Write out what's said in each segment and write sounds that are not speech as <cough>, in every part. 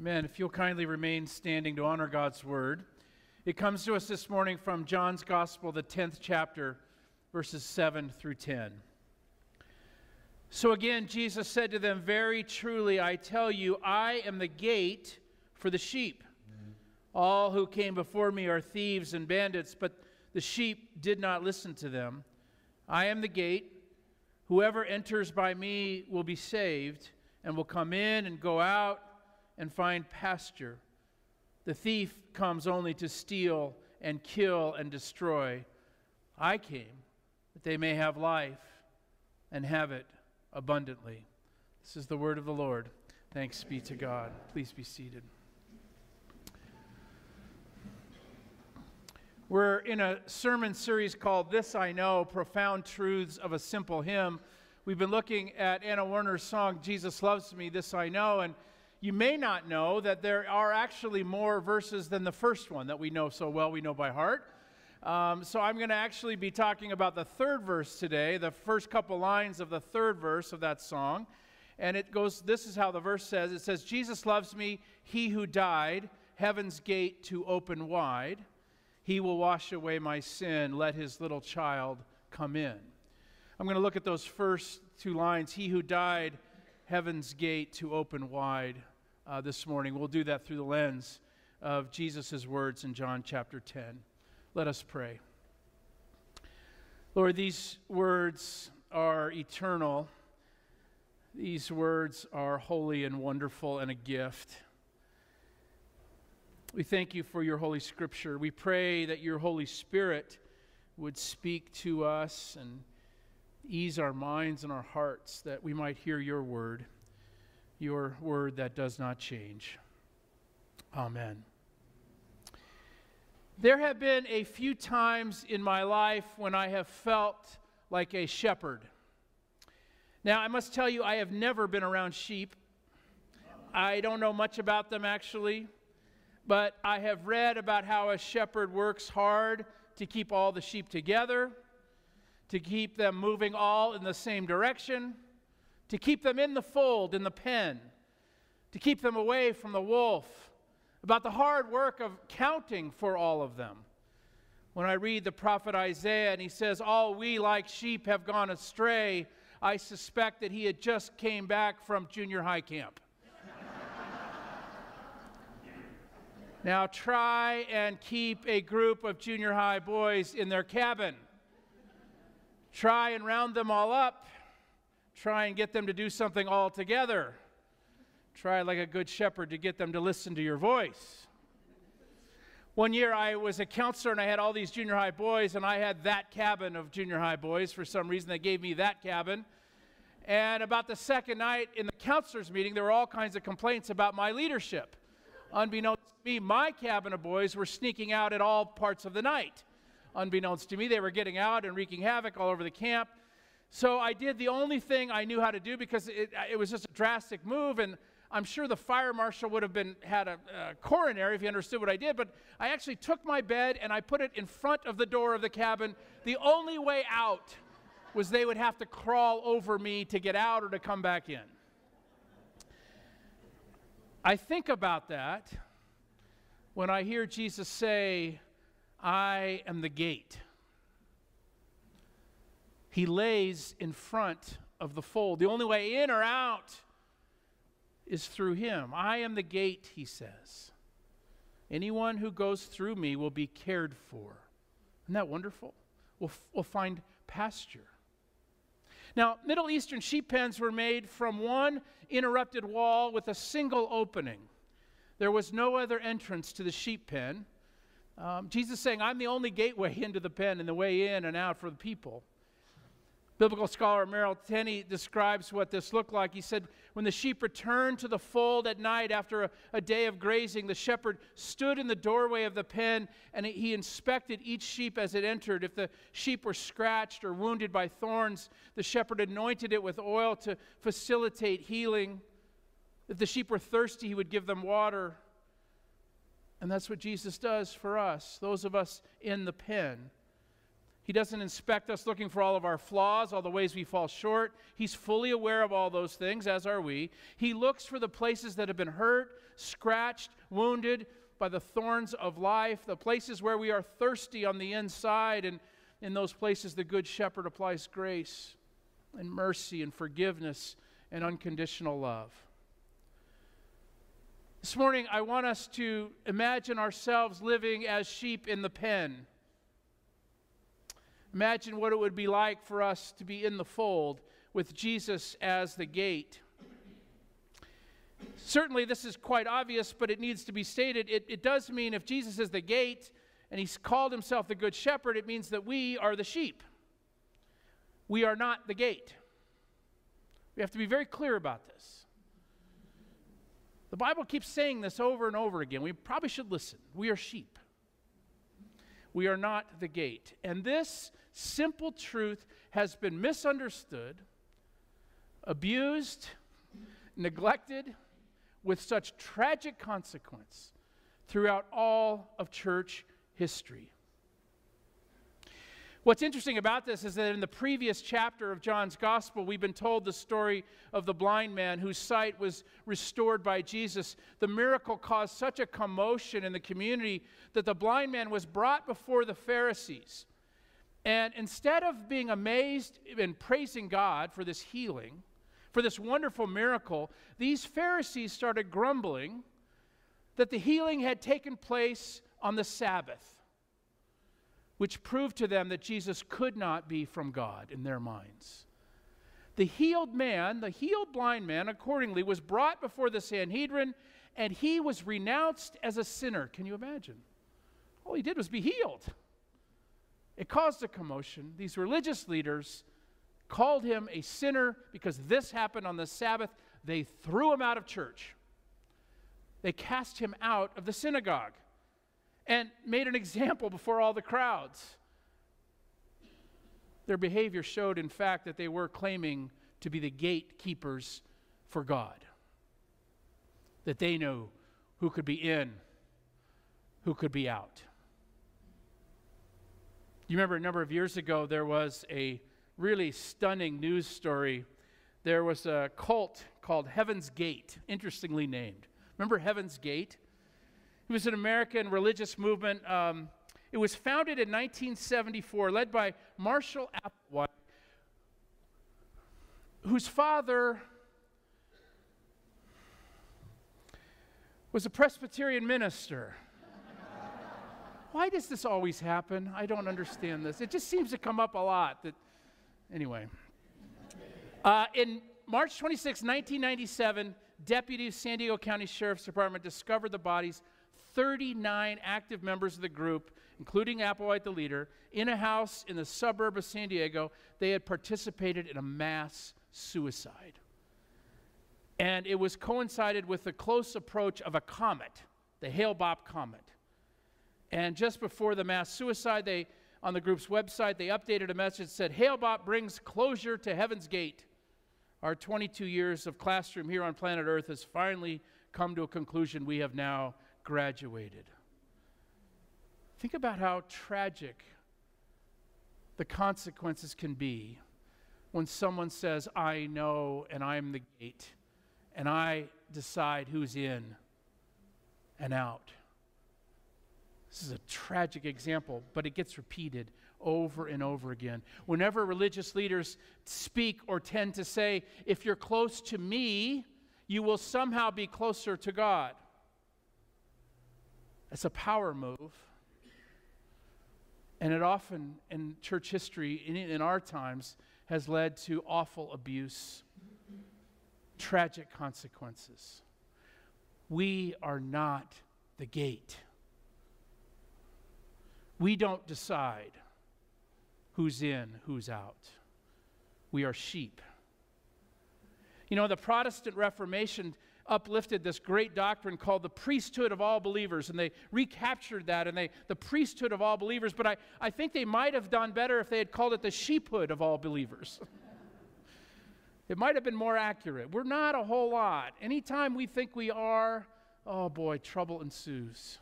Amen. If you'll kindly remain standing to honor God's word, it comes to us this morning from John's Gospel, the 10th chapter, verses 7 through 10. So again, Jesus said to them, Very truly, I tell you, I am the gate for the sheep. All who came before me are thieves and bandits, but the sheep did not listen to them. I am the gate. Whoever enters by me will be saved and will come in and go out and find pasture. The thief comes only to steal and kill and destroy. I came that they may have life and have it abundantly. This is the word of the Lord. Thanks be to God. Please be seated. We're in a sermon series called This I Know Profound Truths of a Simple Hymn. We've been looking at Anna Warner's song, Jesus Loves Me, This I Know, and you may not know that there are actually more verses than the first one that we know so well, we know by heart. Um, so I'm going to actually be talking about the third verse today, the first couple lines of the third verse of that song. And it goes, this is how the verse says it says, Jesus loves me, he who died, heaven's gate to open wide. He will wash away my sin, let his little child come in. I'm going to look at those first two lines. He who died, heaven's gate to open wide uh, this morning. We'll do that through the lens of Jesus' words in John chapter 10. Let us pray. Lord, these words are eternal. These words are holy and wonderful and a gift. We thank you for your Holy Scripture. We pray that your Holy Spirit would speak to us and ease our minds and our hearts that we might hear your word, your word that does not change. Amen. There have been a few times in my life when I have felt like a shepherd. Now, I must tell you, I have never been around sheep. I don't know much about them actually, but I have read about how a shepherd works hard to keep all the sheep together to keep them moving all in the same direction, to keep them in the fold, in the pen, to keep them away from the wolf, about the hard work of counting for all of them. When I read the prophet Isaiah and he says, All we like sheep have gone astray, I suspect that he had just came back from junior high camp. <laughs> now try and keep a group of junior high boys in their cabin try and round them all up, try and get them to do something all together. Try, like a good shepherd, to get them to listen to your voice. One year I was a counselor and I had all these junior high boys, and I had that cabin of junior high boys. For some reason, they gave me that cabin. And about the second night in the counselors' meeting, there were all kinds of complaints about my leadership. Unbeknownst to me, my cabin of boys were sneaking out at all parts of the night unbeknownst to me. They were getting out and wreaking havoc all over the camp. So I did the only thing I knew how to do because it, it was just a drastic move, and I'm sure the fire marshal would have been had a, a, coronary if he understood what I did. But I actually took my bed and I put it in front of the door of the cabin. The only way out was they would have to crawl over me to get out or to come back in. I think about that when I hear Jesus say, I am the gate. He lays in front of the fold. The only way in or out is through him. I am the gate, he says. Anyone who goes through me will be cared for. Isn't that wonderful? We'll, we'll find pasture. Now, Middle Eastern sheep pens were made from one interrupted wall with a single opening. There was no other entrance to the sheep pen. Um, Jesus saying, I'm the only gateway <laughs> into the pen and the way in and out for the people. Biblical scholar Merrill Tenney describes what this looked like. He said, When the sheep returned to the fold at night after a, a, day of grazing, the shepherd stood in the doorway of the pen and he inspected each sheep as it entered. If the sheep were scratched or wounded by thorns, the shepherd anointed it with oil to facilitate healing. If the sheep were thirsty, he would give them water. And that's what Jesus does for us, those of us in the pen. He doesn't inspect us looking for all of our flaws, all the ways we fall short. He's fully aware of all those things, as are we. He looks for the places that have been hurt, scratched, wounded by the thorns of life, the places where we are thirsty on the inside. And in those places, the Good Shepherd applies grace and mercy and forgiveness and unconditional love. This morning, I want us to imagine ourselves living as sheep in the pen. Imagine what it would be like for us to be in the fold with Jesus as the gate. Certainly, this is quite obvious, but it needs to be stated. It, it does mean if Jesus is the gate and he's called himself the Good Shepherd, it means that we are the sheep. We are not the gate. We have to be very clear about this. The Bible keeps saying this over and over again. We probably should listen. We are sheep. We are not the gate. And this simple truth has been misunderstood, abused, neglected, with such tragic consequence throughout all of church history. What's interesting about this is that in the previous chapter of John's gospel, we've been told the story of the blind man whose sight was restored by Jesus. The miracle caused such a commotion in the community that the blind man was brought before the Pharisees. And instead of being amazed and praising God for this healing, for this wonderful miracle, these Pharisees started grumbling that the healing had taken place on the Sabbath which proved to them that Jesus could not be from God in their minds. The healed man, the healed blind man, accordingly, was brought before the Sanhedrin and he was renounced as a sinner. Can you imagine? All he did was be healed. It caused a commotion. These religious leaders called him a sinner because this happened on the Sabbath. They threw him out of church, they cast him out of the synagogue and made an example before all the crowds. Their behavior showed, in fact, that they were claiming to be the gatekeepers for God. That they knew who could be in, who could be out. You remember a number of years ago, there was a really stunning news story. There was a cult called Heaven's Gate, interestingly named. Remember Heaven's Gate? It was an American religious movement. Um, it was founded in 1974, led by Marshall Applewhite, whose father was a Presbyterian minister. <laughs> Why does this always happen? I don't understand this. It just seems to come up a lot. That, anyway, uh, in March 26, 1997, deputies San Diego County Sheriff's Department discovered the bodies 39 active members of the group, including Applewhite, the leader, in a house in the suburb of San Diego. They had participated in a mass suicide. And it was coincided with the close approach of a comet, the Hale-Bopp comet. And just before the mass suicide, they on the group's website, they updated a message that said, Hale-Bopp brings closure to Heaven's Gate. Our 22 years of classroom here on planet Earth has finally come to a conclusion. We have now graduated. Think about how tragic the consequences can be when someone says, I know and I'm the gate, and I decide who's in and out. This is a tragic example, but it gets repeated over and over again. Whenever religious leaders speak or tend to say, if you're close to me, you will somehow be closer to God. It's a power move. And it often, in church history, in, in our times, has led to awful abuse, tragic consequences. We are not the gate. We don't decide who's in, who's out. We are sheep. You know, the Protestant Reformation uplifted this great doctrine called the priesthood of all believers, and they recaptured that and they the priesthood of all believers. But I, I think they might have done better if they had called it the sheephood of all believers. <laughs> it might have been more accurate. We're not a whole lot. Anytime we think we are, oh boy, trouble ensues.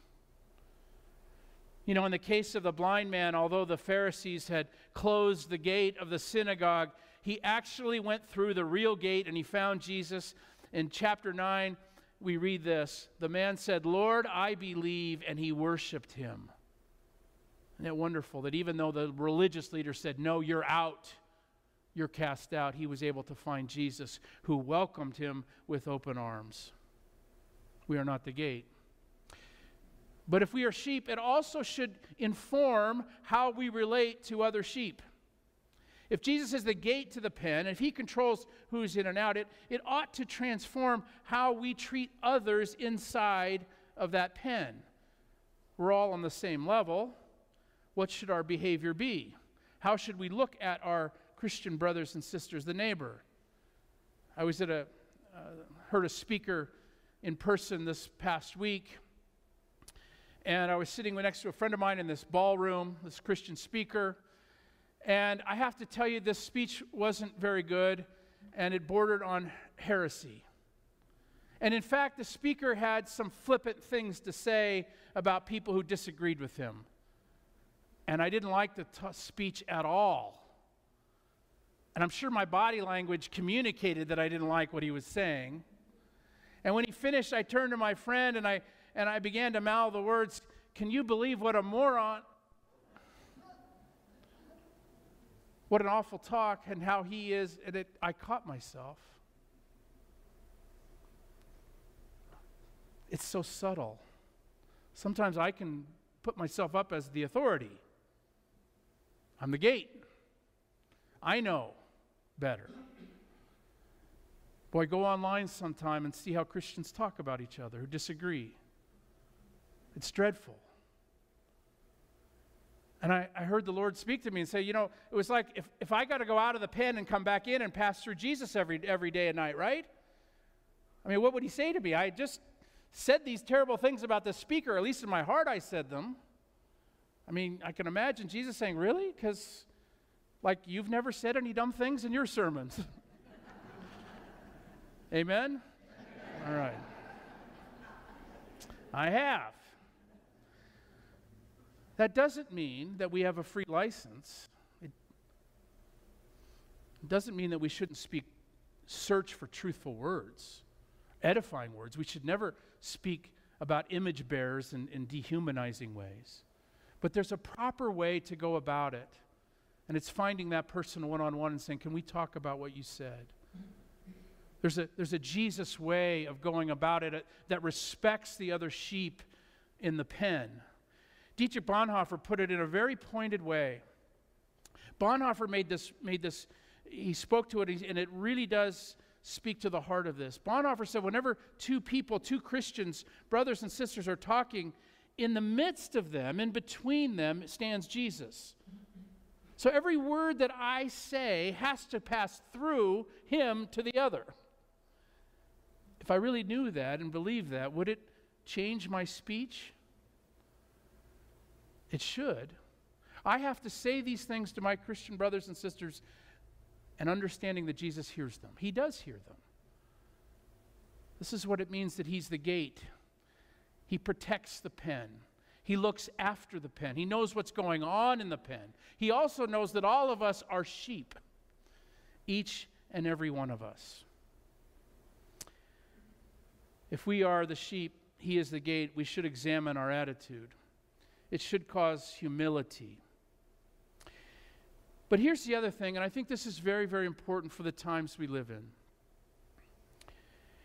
You know, in the case of the blind man, although the Pharisees had closed the gate of the synagogue, he actually went through the real gate and he found Jesus. In chapter 9, we read this The man said, Lord, I believe, and he worshiped him. Isn't it wonderful that even though the religious leader said, No, you're out, you're cast out, he was able to find Jesus who welcomed him with open arms. We are not the gate. But if we are sheep, it also should inform how we relate to other sheep. If Jesus is the gate to the pen, if he controls who's in and out, it, it ought to transform how we treat others inside of that pen. We're all on the same level. What should our behavior be? How should we look at our Christian brothers and sisters, the neighbor? I was at a, uh, heard a speaker in person this past week and I was sitting next to a friend of mine in this ballroom, this Christian speaker. And I have to tell you, this speech wasn't very good, and it bordered on heresy. And in fact, the speaker had some flippant things to say about people who disagreed with him. And I didn't like the t- speech at all. And I'm sure my body language communicated that I didn't like what he was saying. And when he finished, I turned to my friend and I and I began to mouth the words, Can you believe what a moron? What an awful talk, and how he is. And it, I caught myself. It's so subtle. Sometimes I can put myself up as the authority. I'm the gate. I know better. Boy, go online sometime and see how Christians talk about each other who disagree. It's dreadful. And I, I heard the Lord speak to me and say, you know, it was like if, if I got to go out of the pen and come back in and pass through Jesus every, every day and night, right? I mean, what would he say to me? I just said these terrible things about the speaker, at least in my heart, I said them. I mean, I can imagine Jesus saying, Really? Because, like, you've never said any dumb things in your sermons. <laughs> Amen? All right. I have. That doesn't mean that we have a free license. It doesn't mean that we shouldn't speak, search for truthful words, edifying words. We should never speak about image bearers in, in dehumanizing ways. But there's a proper way to go about it. And it's finding that person one on one and saying, Can we talk about what you said? There's a, there's a Jesus way of going about it uh, that respects the other sheep in the pen. Dietrich Bonhoeffer put it in a very pointed way. Bonhoeffer made this, made this he spoke to it, and it really does speak to the heart of this. Bonhoeffer said, whenever two people, two Christians, brothers and sisters, are talking, in the midst of them, in between them, stands Jesus. So every word that I say has to pass through him to the other. If I really knew that and believed that, would it change my speech? It should. I have to say these things to my Christian brothers and sisters and understanding that Jesus hears them. He does hear them. This is what it means that He's the gate. He protects the pen. He looks after the pen. He knows what's going on in the pen. He also knows that all of us are sheep, each and every one of us. If we are the sheep, He is the gate, we should examine our attitude it should cause humility. But here's the other thing, and I think this is very, very important for the times we live in.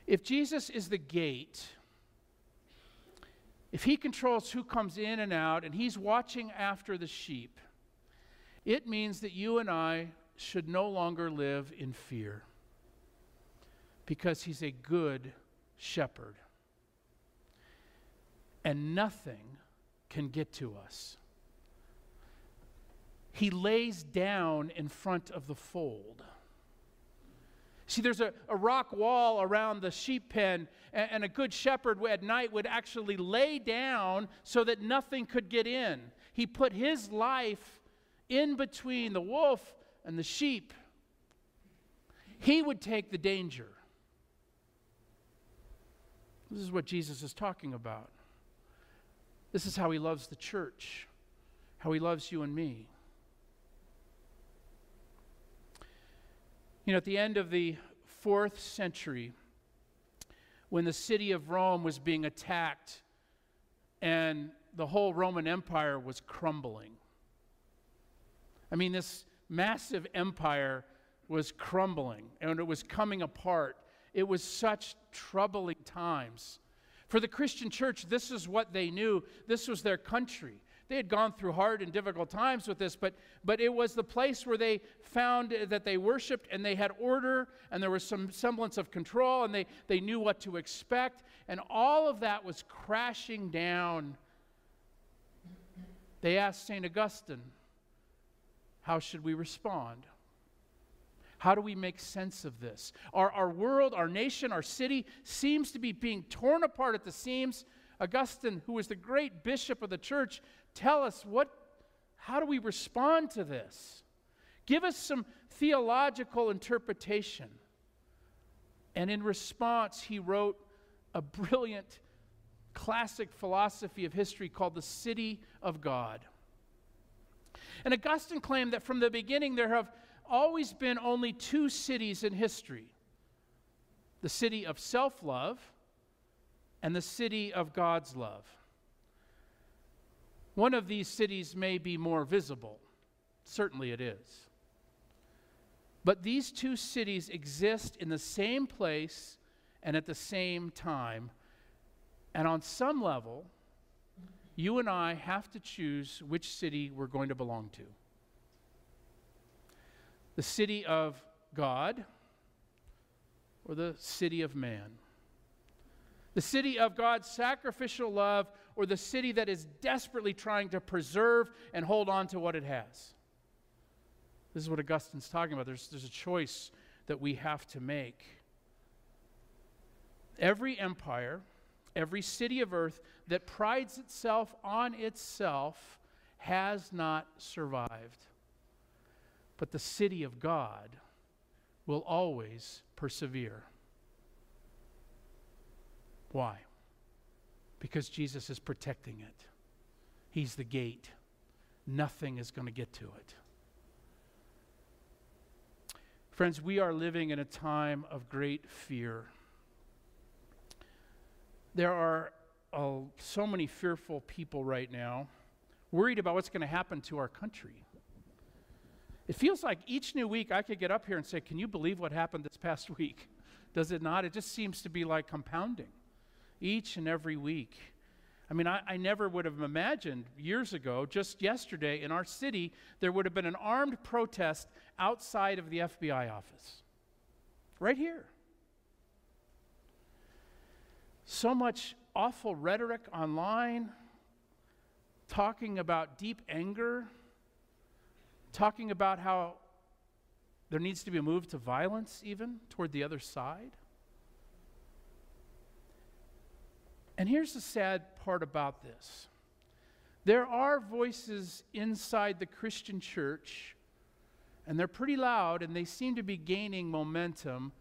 If Jesus is the gate, if he controls who comes in and out, and he's watching after the sheep, it means that you and I should no longer live in fear because he's a good shepherd. And nothing can get to us. He lays down in front of the fold. See, there's a, a rock wall around the sheep pen, and, and a good shepherd at night would actually lay down so that nothing could get in. He put his life in between the wolf and the sheep. He would take the danger. This is what Jesus is talking about. This is how he loves the church. how he loves you and me. You know, at the end of the fourth century, when the city of Rome was being attacked and the whole Roman Empire was crumbling. I mean, this massive empire was crumbling and it was coming apart. It was such troubling times. For the Christian church, this is what they knew. This was their country. They had gone through hard and difficult times with this, but, but it was the place where they found that they worshiped and they had order and there was some semblance of control and they, they knew what to expect. And all of that was crashing down. They asked St. Augustine, How should we respond? How do we make sense of this? Our, our world, our nation, our city seems to be being torn apart at the seams. Augustine, who was the great bishop of the church, tell us what, how do we respond to this? Give us some theological interpretation. And in response, he wrote a brilliant classic philosophy of history called The City of God. And Augustine claimed that from the beginning there have always been only two cities in history the city of self love and the city of God's love. One of these cities may be more visible. Certainly it is. But these two cities exist in the same place and at the same time. And on some level, you and I have to choose which city we're going to belong to the city of God or the city of man. The city of God's sacrificial love or the city that is desperately trying to preserve and hold on to what it has. This is what Augustine's talking about. There's, there's a choice that we have to make. Every empire, every city of earth that prides itself on itself has not survived. But the city of God will always persevere. Why? Because Jesus is protecting it. He's the gate. Nothing is going to get to it. Friends, we are living in a time of great fear. There are uh, so many fearful people right now, worried about what's going to happen to our country. It feels like each new week I could get up here and say, Can you believe what happened this <laughs> past week? Does it not? It just seems to be like compounding each and every week. I mean, I, I, never would have imagined years ago, just yesterday in our city, there would have been an armed protest outside of the FBI office. Right here. So much awful rhetoric online, talking about deep anger, talking about how there needs to be a move to violence, even toward the other side. And here's the sad part about this there are voices inside the Christian church, and they're pretty loud, and they seem to be gaining momentum,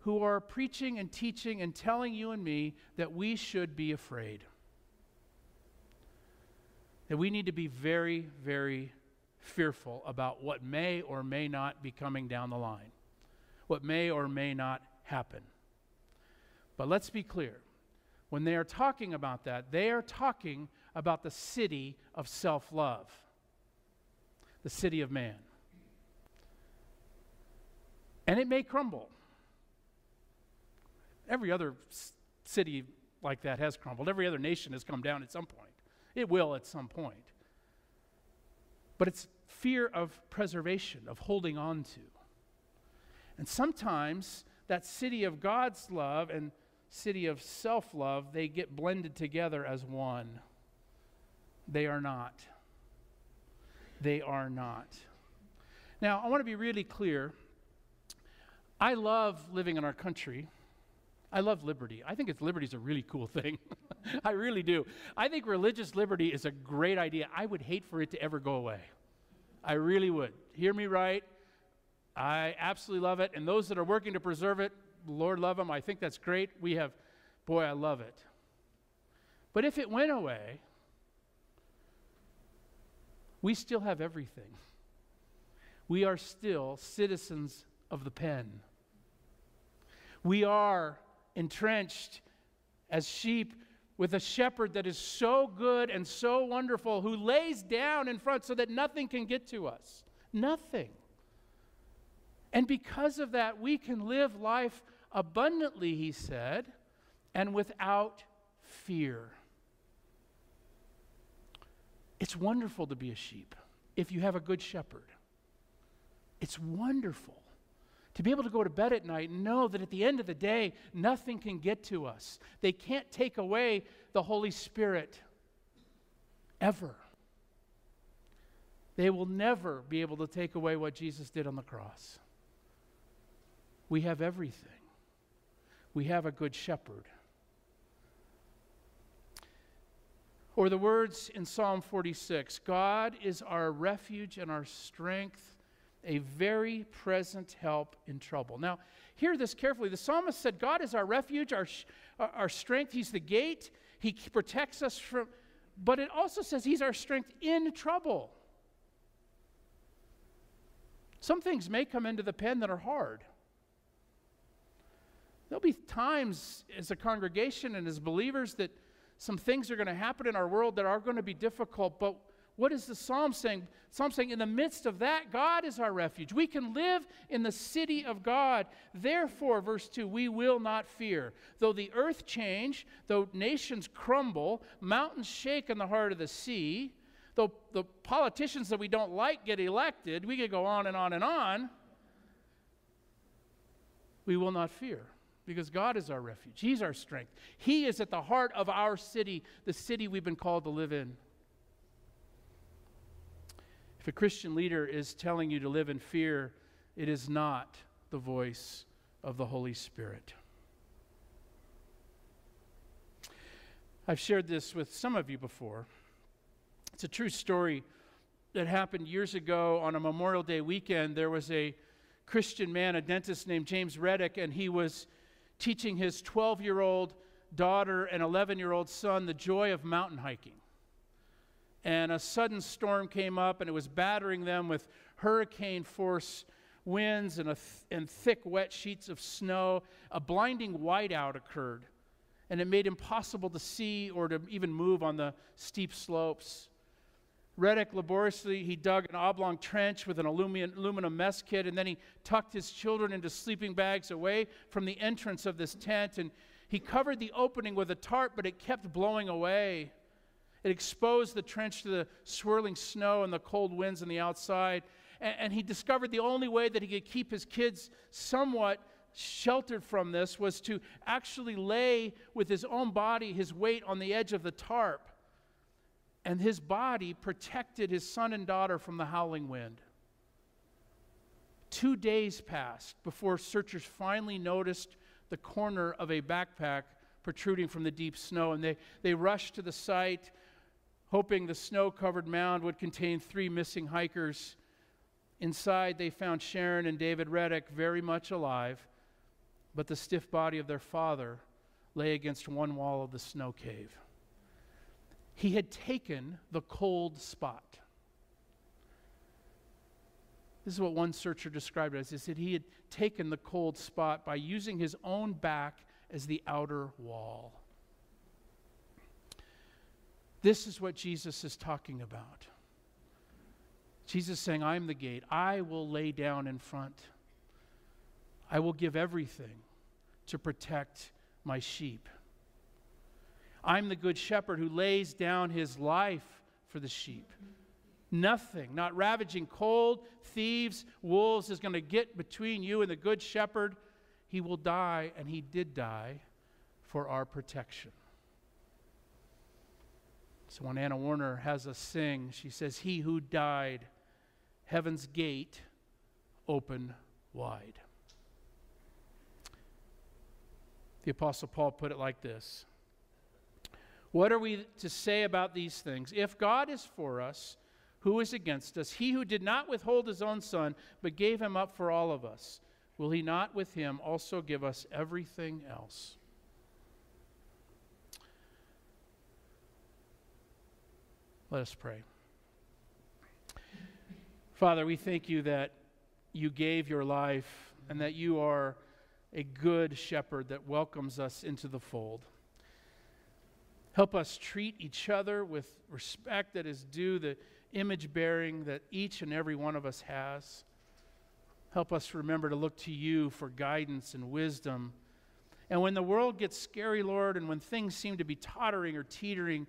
who are preaching and teaching and telling you and me that we should be afraid. That we need to be very, very fearful about what may or may not be coming down the line, what may or may not happen. But let's be clear when they are talking about that, they are talking about the city of self love, the city of man. And it may crumble. Every other city like that has crumbled. Every other nation has come down at some point. It will at some point. But it's fear of preservation, of holding on to. And sometimes that city of God's love and city of self love, they get blended together as one. They are not. They are not. Now, I want to be really clear. I love living in our country. I love liberty. I think it's liberty is a really cool thing. <laughs> I really do. I think religious liberty is a great idea. I would hate for it to ever go away. I really would. Hear me right. I absolutely love it. And those that are working to preserve it, Lord love them. I think that's great. We have, boy, I love it. But if it went away, we still have everything. We are still citizens of the pen. We are entrenched as sheep with a shepherd that is so good and so wonderful who lays down in front so that nothing can get to us. Nothing. And because of that, we can live life abundantly, he said, and without fear. It's wonderful to be a sheep if you have a good shepherd. It's wonderful to be able to go to bed at night and know that at the end of the day, nothing can get to us. They can't take away the Holy Spirit ever. They will never be able to take away what Jesus did on the cross. We have everything, we have a good shepherd. Or the words in Psalm 46 God is our refuge and our strength, a very present help in trouble. Now, hear this carefully. The psalmist said, God is our refuge, our, our strength. He's the gate, He protects us from, but it also says He's our strength in trouble. Some things may come into the pen that are hard. There'll be times as a congregation and as believers that some things are going to happen in our world that are going to be difficult, but what is the psalm saying? Psalm saying, in the midst of that, God is our refuge. We can live in the city of God. Therefore, verse 2, we will not fear. Though the earth change, though nations crumble, mountains shake in the heart of the sea, though the politicians that we don't like get elected, we could go on and on and on. We will not fear because God is our refuge. He's our strength. He is at the heart of our city, the city we've been called to live in. If a Christian leader is telling you to live in fear, it is not the voice of the Holy Spirit. I've shared this with some of you before. It's a true story that happened years ago on a Memorial Day weekend. There was a Christian man, a dentist named James Reddick, and he was teaching his 12 year old daughter and 11 year old son the joy of mountain hiking. And a sudden storm came up and it was battering them with hurricane force winds and, th- and thick, wet sheets of snow. A blinding whiteout occurred, and it made impossible to see or to even move on the steep slopes. Reddick laboriously, he dug an oblong trench with an aluminum, aluminum mess kit, and then he tucked his children into sleeping bags away from the entrance of this tent. And he covered the opening with a tarp, but it kept blowing away. It exposed the trench to the swirling snow and the cold winds on the outside. And, and he discovered the only way that he could keep his kids somewhat sheltered from this was to actually lay with his own body, his weight on the edge of the tarp and his body protected his son and daughter from the howling wind. Two days passed before searchers finally noticed the corner of a backpack protruding from the deep snow, and they, they rushed to the site, hoping the snow covered mound would contain three missing hikers. Inside, they found Sharon and David Reddick very much alive, but the stiff body of their father lay against one wall of the snow cave. He had taken the cold spot. This is what one searcher described it as. He said he had taken the cold spot by using his own back as the outer wall. This is what Jesus is talking about. Jesus is saying, I am the gate. I will lay down in front. I will give everything to protect my sheep. I'm the good shepherd who lays down his life for the sheep. Nothing, not ravaging cold, thieves, wolves, is going to get between you and the good shepherd. He will die, and he did die for our protection. So when Anna Warner has us sing, she says, He who died, heaven's gate open wide. The Apostle Paul put it like this what are we to say about these things? If God is for us, who is against us? He who did not withhold his own son, but gave him up for all of us, will he not with him also give us everything else? Let us pray. Father, we thank you that you gave your life and that you are a good shepherd that welcomes us into the fold. Help us treat each other with respect that is due the image bearing that each and every one of us has. Help us remember to look to you for guidance and wisdom. And when the world gets scary, Lord, and when things seem to be tottering or teetering,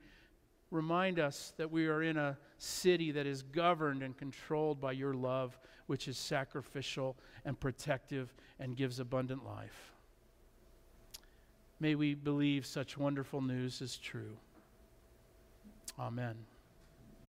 remind us that we are in a city that is governed and controlled by your love, which is sacrificial and protective and gives abundant life. May we believe such wonderful news is true. Amen.